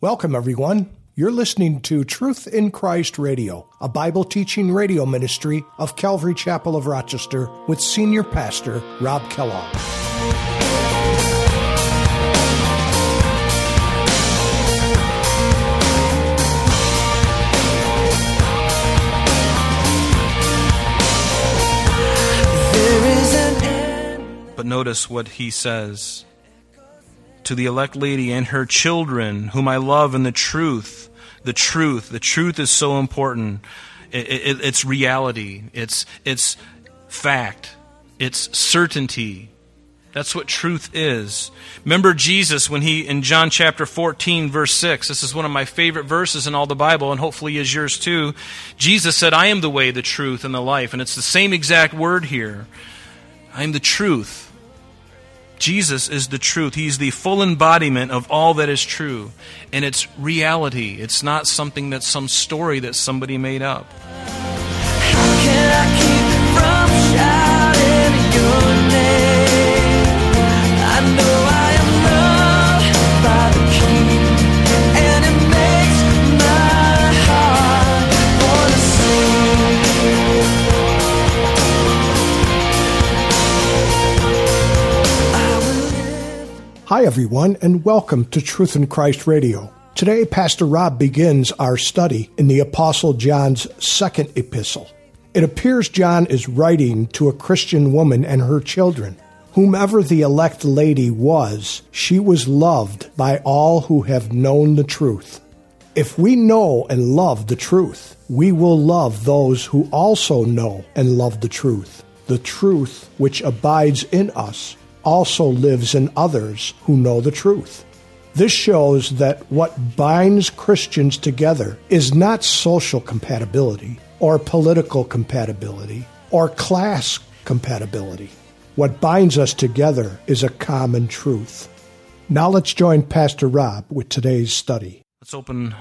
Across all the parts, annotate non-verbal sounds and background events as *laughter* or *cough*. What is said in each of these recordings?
Welcome, everyone. You're listening to Truth in Christ Radio, a Bible teaching radio ministry of Calvary Chapel of Rochester with Senior Pastor Rob Kellogg. But notice what he says to the elect lady and her children, whom I love in the truth. The truth. The truth is so important. It, it, it's reality. It's, it's fact. It's certainty. That's what truth is. Remember Jesus when he, in John chapter 14, verse 6, this is one of my favorite verses in all the Bible, and hopefully is yours too. Jesus said, I am the way, the truth, and the life. And it's the same exact word here. I am the truth. Jesus is the truth. He's the full embodiment of all that is true. And it's reality. It's not something that's some story that somebody made up. Hi, everyone, and welcome to Truth in Christ Radio. Today, Pastor Rob begins our study in the Apostle John's second epistle. It appears John is writing to a Christian woman and her children. Whomever the elect lady was, she was loved by all who have known the truth. If we know and love the truth, we will love those who also know and love the truth, the truth which abides in us also lives in others who know the truth. This shows that what binds Christians together is not social compatibility or political compatibility or class compatibility. What binds us together is a common truth. Now let's join Pastor Rob with today's study. Let's open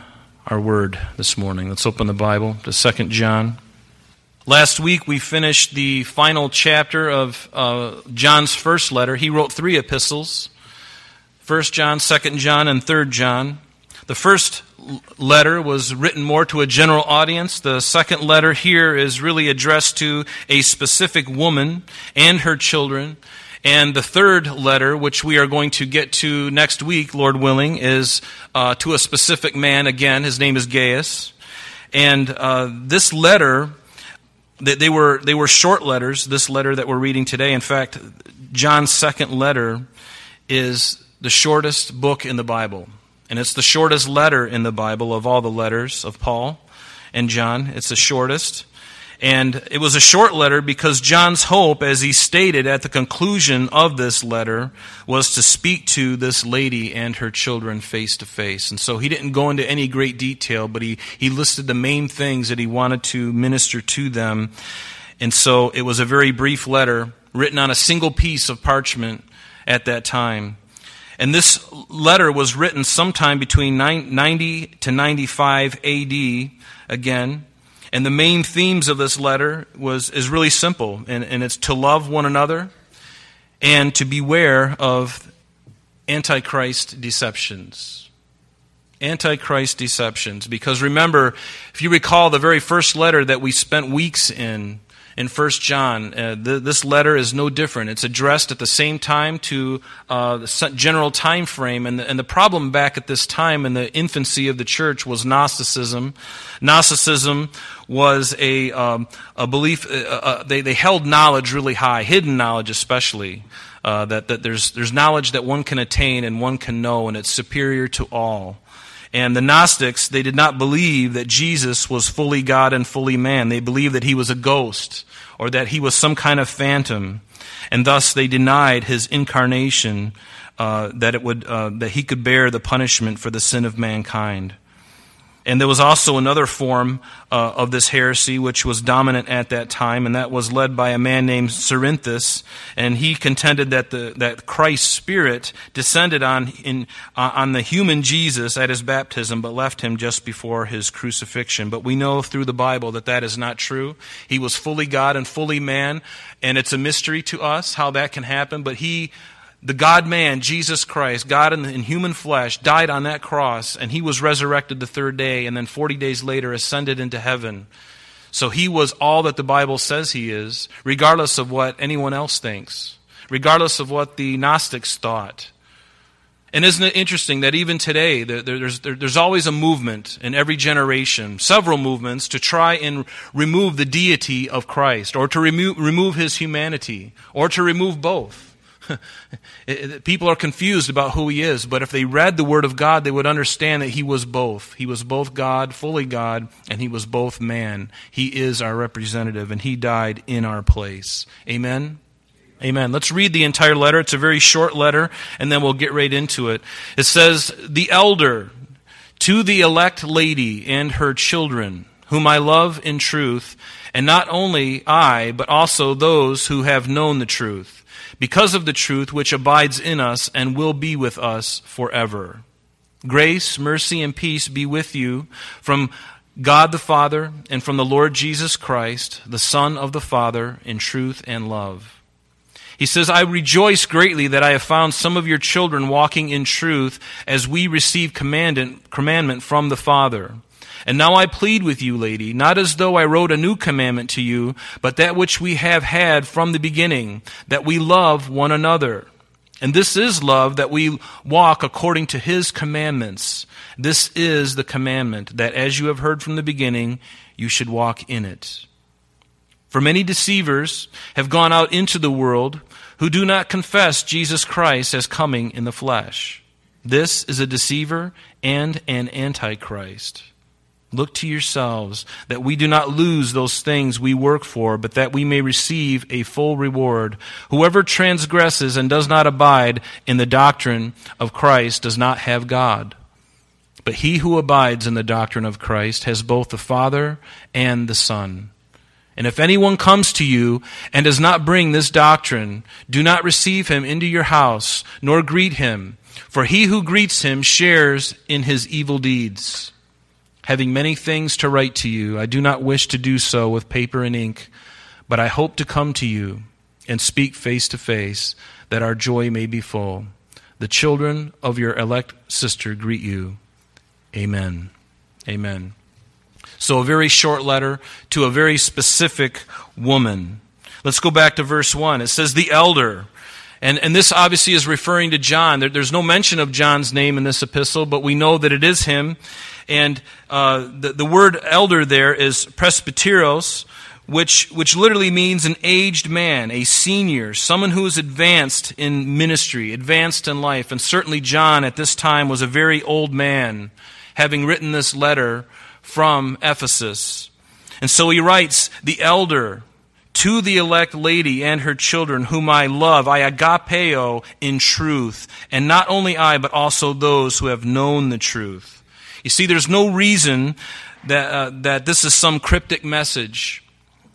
our word this morning. Let's open the Bible to 2 John Last week we finished the final chapter of uh, John's first letter. He wrote three epistles 1 John, 2 John, and 3 John. The first letter was written more to a general audience. The second letter here is really addressed to a specific woman and her children. And the third letter, which we are going to get to next week, Lord willing, is uh, to a specific man. Again, his name is Gaius. And uh, this letter they were, they were short letters, this letter that we're reading today. In fact, John's second letter is the shortest book in the Bible. And it's the shortest letter in the Bible of all the letters of Paul and John. It's the shortest. And it was a short letter because John's hope, as he stated at the conclusion of this letter, was to speak to this lady and her children face to face. And so he didn't go into any great detail, but he, he listed the main things that he wanted to minister to them. And so it was a very brief letter written on a single piece of parchment at that time. And this letter was written sometime between 90 to 95 AD, again. And the main themes of this letter was, is really simple, and, and it's to love one another and to beware of antichrist deceptions. Antichrist deceptions. Because remember, if you recall the very first letter that we spent weeks in, in 1 John. Uh, th- this letter is no different. It's addressed at the same time to uh, the general time frame. And the, and the problem back at this time in the infancy of the church was Gnosticism. Gnosticism was a, um, a belief, uh, uh, they, they held knowledge really high, hidden knowledge especially. Uh, that, that there's, there's knowledge that one can attain and one can know, and it's superior to all. And the Gnostics, they did not believe that Jesus was fully God and fully man. They believed that he was a ghost or that he was some kind of phantom. And thus they denied his incarnation, uh, that, it would, uh, that he could bear the punishment for the sin of mankind. And there was also another form uh, of this heresy which was dominant at that time, and that was led by a man named Cerinthus. And he contended that, the, that Christ's Spirit descended on, in, uh, on the human Jesus at his baptism, but left him just before his crucifixion. But we know through the Bible that that is not true. He was fully God and fully man, and it's a mystery to us how that can happen, but he the God man, Jesus Christ, God in, in, human flesh, died on that cross, and he was resurrected the third day, and then 40 days later ascended into heaven. So he was all that the Bible says he is, regardless of what anyone else thinks, regardless of what the Gnostics thought. And isn't it interesting that even today, there's, there's always a movement in every generation, several movements, to try and remove the deity of Christ, or to remove, remove his humanity, or to remove both. *laughs* People are confused about who he is, but if they read the Word of God, they would understand that he was both. He was both God, fully God, and he was both man. He is our representative, and he died in our place. Amen? Amen. Let's read the entire letter. It's a very short letter, and then we'll get right into it. It says, The elder to the elect lady and her children, whom I love in truth, and not only I, but also those who have known the truth because of the truth which abides in us and will be with us forever. Grace, mercy, and peace be with you from God the Father and from the Lord Jesus Christ, the Son of the Father, in truth and love. He says, I rejoice greatly that I have found some of your children walking in truth as we receive commandment from the Father. And now I plead with you, lady, not as though I wrote a new commandment to you, but that which we have had from the beginning, that we love one another. And this is love, that we walk according to his commandments. This is the commandment, that as you have heard from the beginning, you should walk in it. For many deceivers have gone out into the world who do not confess Jesus Christ as coming in the flesh. This is a deceiver and an antichrist. Look to yourselves that we do not lose those things we work for, but that we may receive a full reward. Whoever transgresses and does not abide in the doctrine of Christ does not have God. But he who abides in the doctrine of Christ has both the Father and the Son. And if anyone comes to you and does not bring this doctrine, do not receive him into your house, nor greet him, for he who greets him shares in his evil deeds having many things to write to you. I do not wish to do so with paper and ink, but I hope to come to you and speak face to face, that our joy may be full. The children of your elect sister greet you. Amen. Amen. So, a very short letter to a very specific woman. Let's go back to verse 1. It says, The elder. And, and this obviously is referring to John. There, there's no mention of John's name in this epistle, but we know that it is him. And uh, the, the word elder there is presbyteros, which, which literally means an aged man, a senior, someone who is advanced in ministry, advanced in life. And certainly John at this time was a very old man, having written this letter from Ephesus. And so he writes, The elder to the elect lady and her children, whom I love, I agapeo in truth, and not only I, but also those who have known the truth. You see, there's no reason that, uh, that this is some cryptic message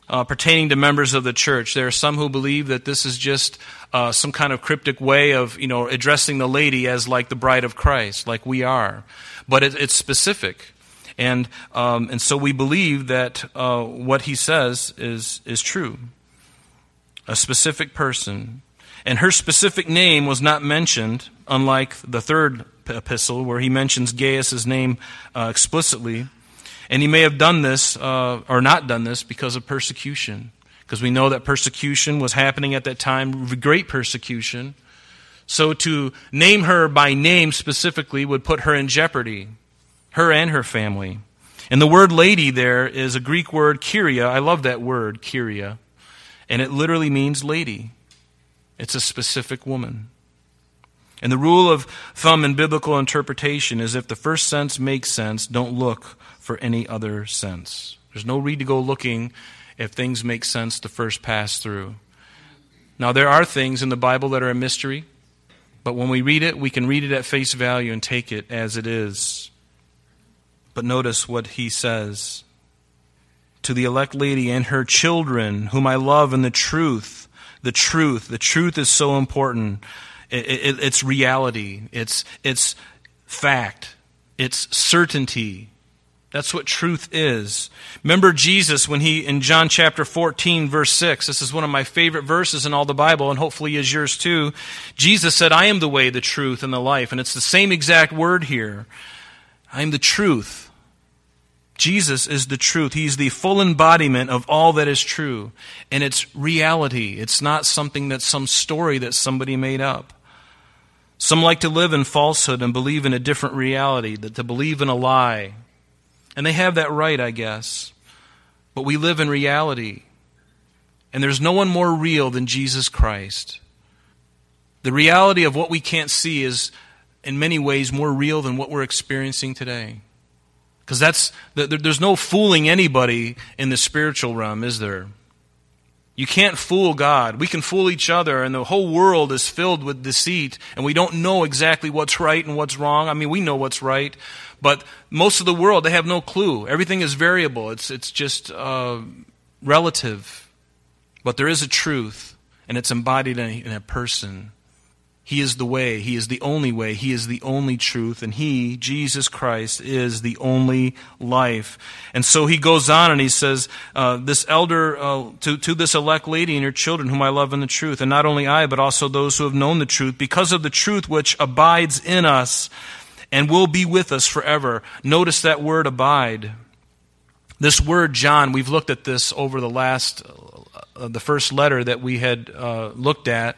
uh, pertaining to members of the church. There are some who believe that this is just uh, some kind of cryptic way of, you know, addressing the lady as like the bride of Christ, like we are. But it, it's specific. And, um, and so we believe that uh, what he says is, is true. A specific person. And her specific name was not mentioned, unlike the third epistle where he mentions Gaius' name uh, explicitly. And he may have done this uh, or not done this because of persecution. Because we know that persecution was happening at that time, great persecution. So to name her by name specifically would put her in jeopardy, her and her family. And the word lady there is a Greek word, kyria. I love that word, kyria. And it literally means lady. It's a specific woman. And the rule of thumb in biblical interpretation is if the first sense makes sense, don't look for any other sense. There's no need to go looking if things make sense to first pass through. Now, there are things in the Bible that are a mystery, but when we read it, we can read it at face value and take it as it is. But notice what he says to the elect lady and her children, whom I love in the truth. The truth. The truth is so important. It, it, it's reality. It's, it's fact. It's certainty. That's what truth is. Remember Jesus when he, in John chapter 14, verse 6, this is one of my favorite verses in all the Bible, and hopefully is yours too. Jesus said, I am the way, the truth, and the life. And it's the same exact word here. I am the truth. Jesus is the truth. He's the full embodiment of all that is true. And it's reality. It's not something that's some story that somebody made up. Some like to live in falsehood and believe in a different reality, that to believe in a lie, and they have that right, I guess. But we live in reality. And there's no one more real than Jesus Christ. The reality of what we can't see is, in many ways, more real than what we're experiencing today. Because that's, there's no fooling anybody in the spiritual realm, is there? You can't fool God. We can fool each other, and the whole world is filled with deceit, and we don't know exactly what's right and what's wrong. I mean, we know what's right, but most of the world, they have no clue. Everything is variable, it's, it's just uh, relative. But there is a truth, and it's embodied in a, in a person. He is the way. He is the only way. He is the only truth. And He, Jesus Christ, is the only life. And so he goes on and he says, uh, This elder, uh, to, to this elect lady and your children, whom I love in the truth, and not only I, but also those who have known the truth, because of the truth which abides in us and will be with us forever. Notice that word abide. This word, John, we've looked at this over the last, uh, the first letter that we had uh, looked at.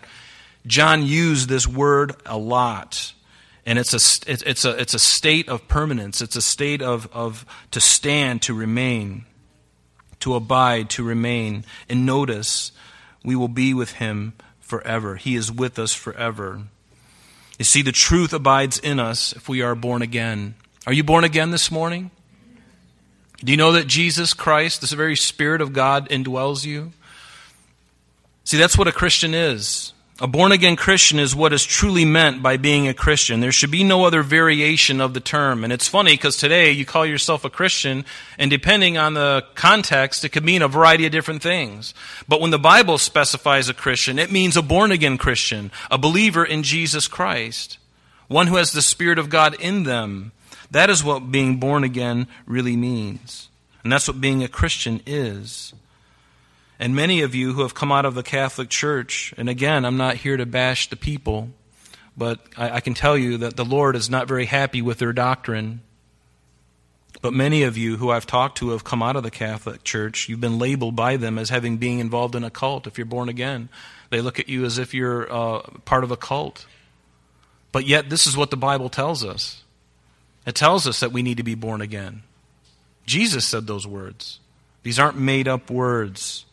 John used this word a lot. And it's a, it's, a, it's a state of permanence. It's a state of, of to stand, to remain, to abide, to remain. And notice, we will be with him forever. He is with us forever. You see, the truth abides in us if we are born again. Are you born again this morning? Do you know that Jesus Christ, this very Spirit of God, indwells you? See, that's what a Christian is. A born again Christian is what is truly meant by being a Christian. There should be no other variation of the term. And it's funny because today you call yourself a Christian, and depending on the context, it could mean a variety of different things. But when the Bible specifies a Christian, it means a born again Christian, a believer in Jesus Christ, one who has the Spirit of God in them. That is what being born again really means. And that's what being a Christian is. And many of you who have come out of the Catholic Church, and again, I'm not here to bash the people, but I, I, can tell you that the Lord is not very happy with their doctrine. But many of you who I've talked to have come out of the Catholic Church. You've been labeled by them as having being involved in a cult if you're born again. They look at you as if you're uh, part of a cult. But yet, this is what the Bible tells us. It tells us that we need to be born again. Jesus said those words. These aren't made up words.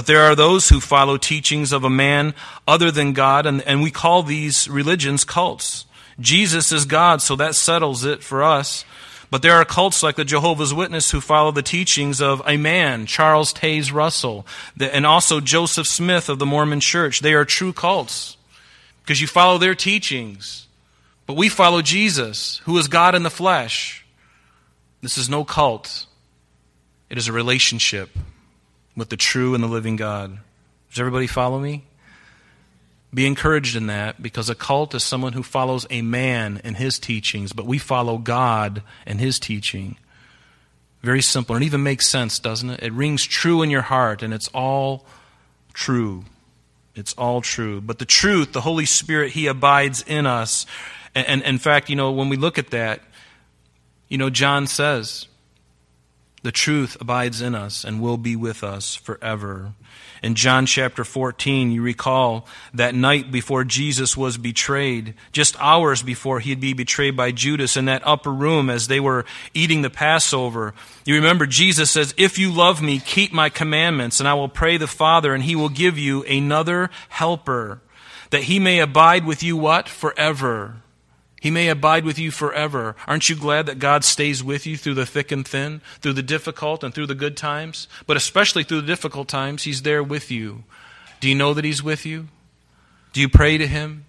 But there are those who follow teachings of a man other than God, and, and we call these religions cults. Jesus is God, so that settles it for us. But there are cults like the Jehovah's Witness who follow the teachings of a man, Charles Taze Russell, and also Joseph Smith of the Mormon Church. They are true cults because you follow their teachings. But we follow Jesus, who is God in the flesh. This is no cult, it is a relationship with the true and the living God. Does everybody follow me? Be encouraged in that because a cult is someone who follows a man and his teachings, but we follow God and his teaching. Very simple. And it even makes sense, doesn't it? It rings true in your heart, and it's all true. It's all true. But the truth, the Holy Spirit, He abides in us. And, and, in fact, you know, when we look at that, you know, John says, the truth abides in us and will be with us forever. In John chapter 14, you recall that night before Jesus was betrayed, just hours before he'd be betrayed by Judas in that upper room as they were eating the Passover. You remember Jesus says, If you love me, keep my commandments, and I will pray the Father, and he will give you another helper, that he may abide with you what? Forever he may abide with you forever. Aren't you glad that God stays with you through the thick and thin, through the difficult and through the good times? But especially through the difficult times, He's there with you. Do you know that He's with you? Do you pray to Him?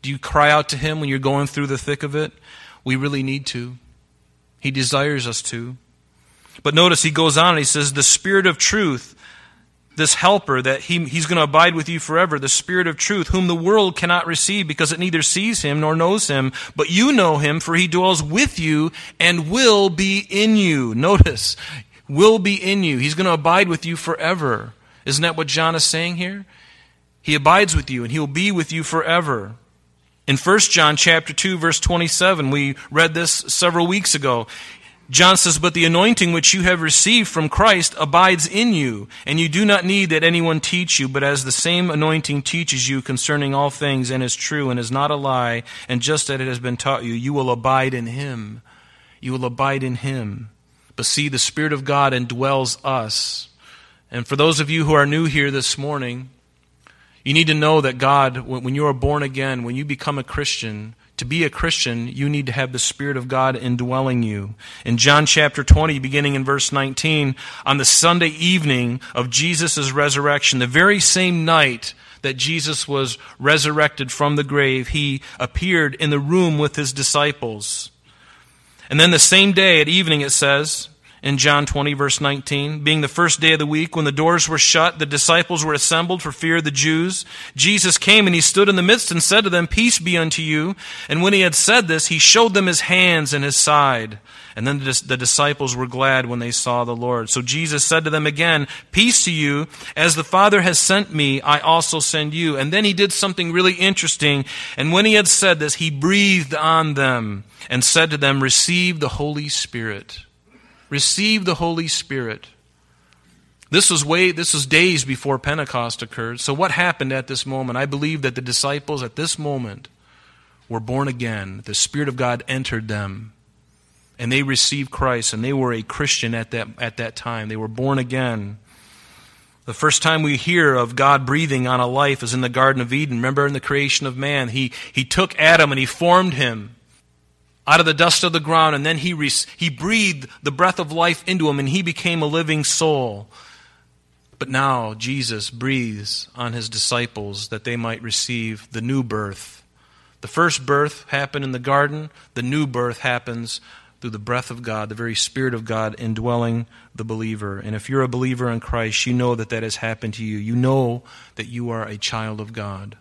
Do you cry out to Him when you're going through the thick of it? We really need to. He desires us to. But notice He goes on and He says, The Spirit of truth this helper that he, he's going to abide with you forever, the Spirit of truth, whom the world cannot receive because it neither sees him nor knows him. But you know him, for he dwells with you and will be in you. Notice, will be in you. He's going to abide with you forever. Isn't that what John is saying here? He abides with you and he will be with you forever. In 1 John chapter 2 verse 27, we read this several weeks ago. John says, But the anointing which you have received from Christ abides in you, and you do not need that anyone teach you, but as the same anointing teaches you concerning all things, and is true, and is not a lie, and just as it has been taught you, you will abide in him. You will abide in him. But see, the Spirit of God indwells us. And for those of you who are new here this morning, you need to know that God, when you are born again, when you become a Christian, to be a Christian, you need to have the Spirit of God indwelling you. In John chapter 20, beginning in verse 19, on the Sunday evening of Jesus' resurrection, the very same night that Jesus was resurrected from the grave, he appeared in the room with his disciples. And then the same day at evening, it says, in John 20, verse 19. Being the first day of the week, when the doors were shut, the disciples were assembled for fear of the Jews. Jesus came and he stood in the midst and said to them, Peace be unto you. And when he had said this, he showed them his hands and his side. And then the disciples were glad when they saw the Lord. So Jesus said to them again, Peace to you. As the Father has sent me, I also send you. And then he did something really interesting. And when he had said this, he breathed on them and said to them, Receive the Holy Spirit receive the Holy Spirit. This was way this was days before Pentecost occurred. So what happened at this moment? I believe that the disciples at this moment were born again. The Spirit of God entered them. And they received Christ and they were a Christian at that at that time. They were born again. The first time we hear of God breathing on a life is in the Garden of Eden. Remember in the creation of man, he, he took Adam and he formed him out of the dust of the ground, and then he, re- he breathed the breath of life into him, and he became a living soul. But now Jesus breathes on his disciples that they might receive the new birth. The first birth happened in the garden, the new birth happens through the breath of God, the very Spirit of God indwelling the believer. And if you're a believer in Christ, you know that that has happened to you. You know that you are a child of God.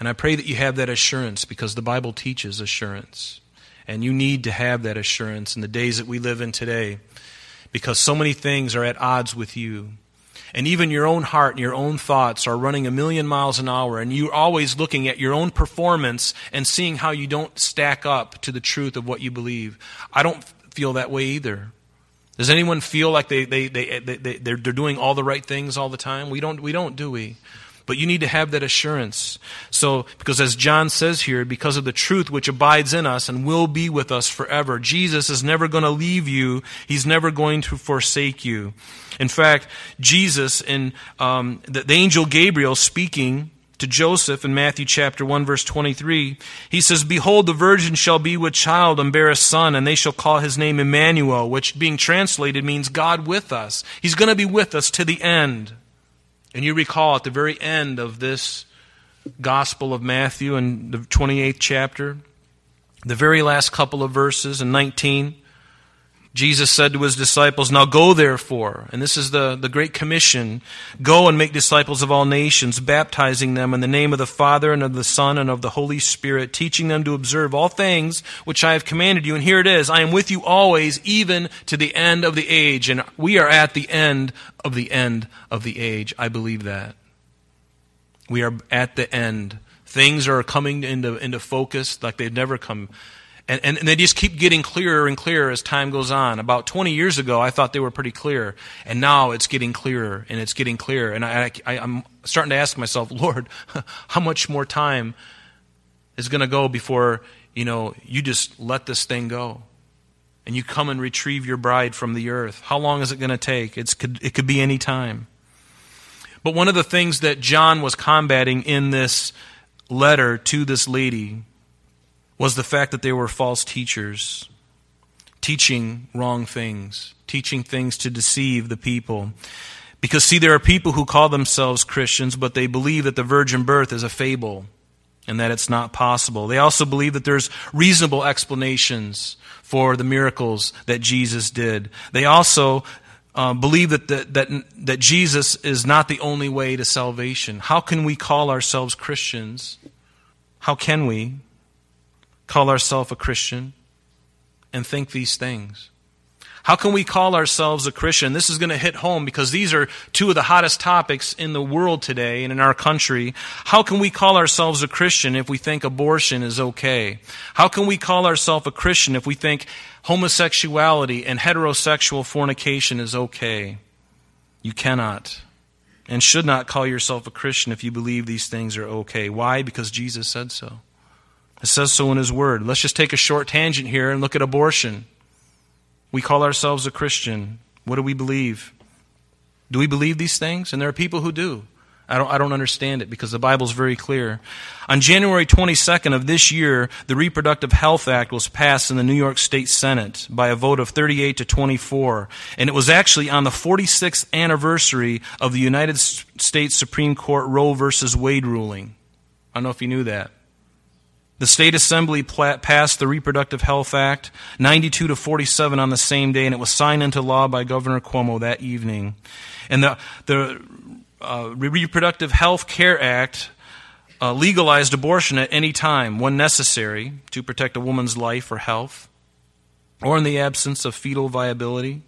And I pray that you have that assurance because the Bible teaches assurance. And you need to have that assurance in the days that we live in today because so many things are at odds with you. And even your own heart and your own thoughts are running a million miles an hour, and you're always looking at your own performance and seeing how you don't stack up to the truth of what you believe. I don't feel that way either. Does anyone feel like they, they, they, they, they're, they're doing all the right things all the time? We don't, we don't, do we? But you need to have that assurance. So, because as John says here, because of the truth which abides in us and will be with us forever, Jesus is never going to leave you. He's never going to forsake you. In fact, Jesus, and um, the, the angel Gabriel speaking to Joseph in Matthew chapter 1 verse 23, he says, Behold, the virgin shall be with child and bear a son, and they shall call his name Emmanuel, which being translated means God with us. He's going to be with us to the end. And you recall at the very end of this Gospel of Matthew in the 28th chapter, the very last couple of verses in 19, Jesus said to his disciples, Now go therefore, and this is the, the Great Commission go and make disciples of all nations, baptizing them in the name of the Father and of the Son and of the Holy Spirit, teaching them to observe all things which I have commanded you. And here it is I am with you always, even to the end of the age. And we are at the end of the end of the age. I believe that. We are at the end. Things are coming into, into focus like they've never come and, and, and, they just keep getting clearer and clearer as time goes on. About 20 years ago, I thought they were pretty clear. And now it's getting clearer and it's getting clearer. And I, I, I'm starting to ask myself, *laughs* Lord, how much more time is going to go before, you know, you just let this thing go? And you come and retrieve your bride from the earth. How long is it going to take? It's, it could be any time. But one of the things that John was combating in this letter to this lady was the fact that they were false teachers, teaching wrong things, teaching things to deceive the people. Because, see, there are people who call themselves Christians, but they believe that the virgin birth is a fable and that it's not possible. They also believe that there's reasonable explanations for the miracles that Jesus did. They also uh, believe that, that, that, that Jesus is not the only way to salvation. How can we call ourselves Christians? How can we call ourselves a Christian and think these things? How can we call ourselves a Christian? This is going to hit home because these are two of the hottest topics in the world today and in our country. How can we call ourselves a Christian if we think abortion is okay? How can we call ourselves a Christian if we think homosexuality and heterosexual fornication is okay? You cannot and should not call yourself a Christian if you believe these things are okay. Why? Because Jesus said so. It says so in His Word. Let's just take a short tangent here and look at abortion. We call ourselves a Christian. What do we believe? Do we believe these things? And there are people who do. I don't, I don't understand it because the Bible's very clear. On January 22nd of this year, the Reproductive Health Act was passed in the New York State Senate by a vote of 38 to 24. And it was actually on the 46th anniversary of the United States Supreme Court Roe versus Wade ruling. I don't know if you knew that. The state assembly passed the Reproductive Health Act 92 to 47 on the same day, and it was signed into law by Governor Cuomo that evening. And the, the uh, Reproductive Health Care Act uh, legalized abortion at any time when necessary to protect a woman's life or health, or in the absence of fetal viability.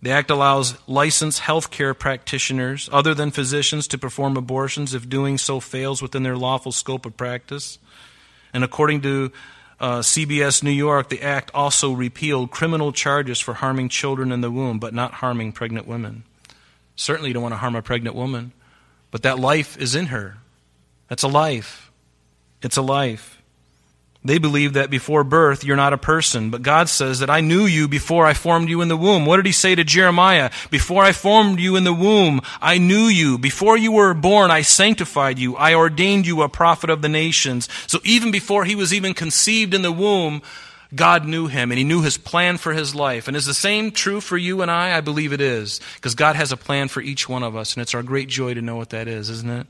The act allows licensed health care practitioners, other than physicians, to perform abortions if doing so fails within their lawful scope of practice. And according to uh, CBS New York, the act also repealed criminal charges for harming children in the womb, but not harming pregnant women. Certainly, you don't want to harm a pregnant woman, but that life is in her. That's a life. It's a life. They believe that before birth you're not a person, but God says that I knew you before I formed you in the womb. What did he say to Jeremiah? Before I formed you in the womb, I knew you. Before you were born, I sanctified you. I ordained you a prophet of the nations. So even before he was even conceived in the womb, God knew him and he knew his plan for his life. And is the same true for you and I? I believe it is. Because God has a plan for each one of us, and it's our great joy to know what that is, isn't it?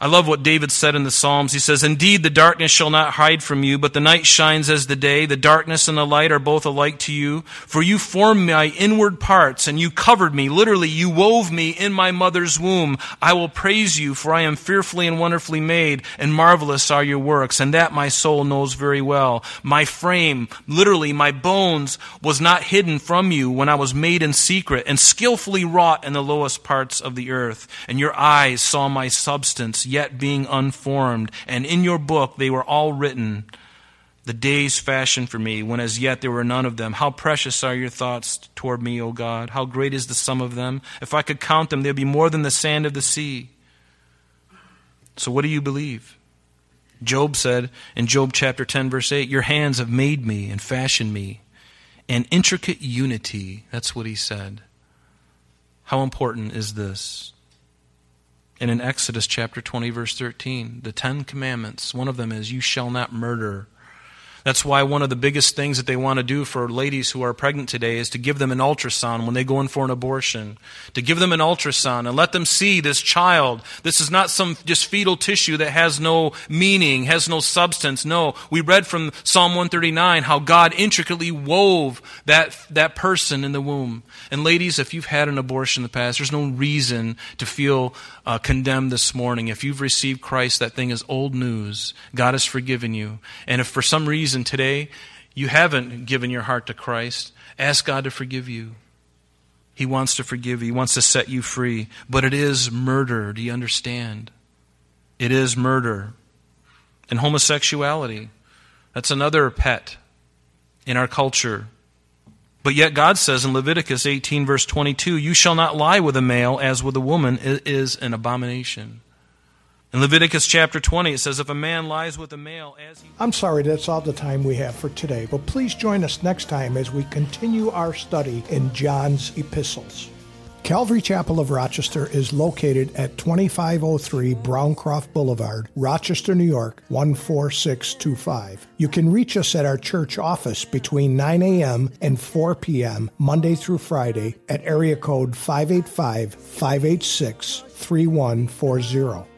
I love what David said in the Psalms. He says, Indeed, the darkness shall not hide from you, but the night shines as the day. The darkness and the light are both alike to you. For you formed my inward parts, and you covered me. Literally, you wove me in my mother's womb. I will praise you, for I am fearfully and wonderfully made, and marvelous are your works. And that my soul knows very well. My frame, literally, my bones, was not hidden from you when I was made in secret, and skillfully wrought in the lowest parts of the earth. And your eyes saw my substance yet being unformed, and in your book they were all written, the days fashioned for me, when as yet there were none of them. How precious are your thoughts toward me, O God! How great is the sum of them! If I could count them, they'd be more than the sand of the sea. So, what do you believe? Job said in Job chapter 10, verse 8, Your hands have made me and fashioned me. An intricate unity, that's what he said. How important is this? And in Exodus chapter 20, verse 13, the Ten Commandments, one of them is, You shall not murder. That's why one of the biggest things that they want to do for ladies who are pregnant today is to give them an ultrasound when they go in for an abortion. To give them an ultrasound and let them see this child. This is not some just fetal tissue that has no meaning, has no substance. No, we read from Psalm 139 how God intricately wove that, that person in the womb. And ladies, if you've had an abortion in the past, there's no reason to feel uh, condemned this morning. If you've received Christ, that thing is old news. God has forgiven you. And if for some reason reason today you haven't given your heart to Christ, ask God to forgive you. He wants to forgive you, He wants to set you free. But it is murder. Do you understand? It is murder. And homosexuality, that's another pet in our culture. But yet God says in Leviticus 18, verse 22, You shall not lie with a male as with a woman it is an abomination. In Leviticus chapter 20, it says, If a man lies with a male as he. I'm sorry, that's all the time we have for today, but please join us next time as we continue our study in John's epistles. Calvary Chapel of Rochester is located at 2503 Browncroft Boulevard, Rochester, New York 14625. You can reach us at our church office between 9 a.m. and 4 p.m. Monday through Friday at area code 585 586 3140.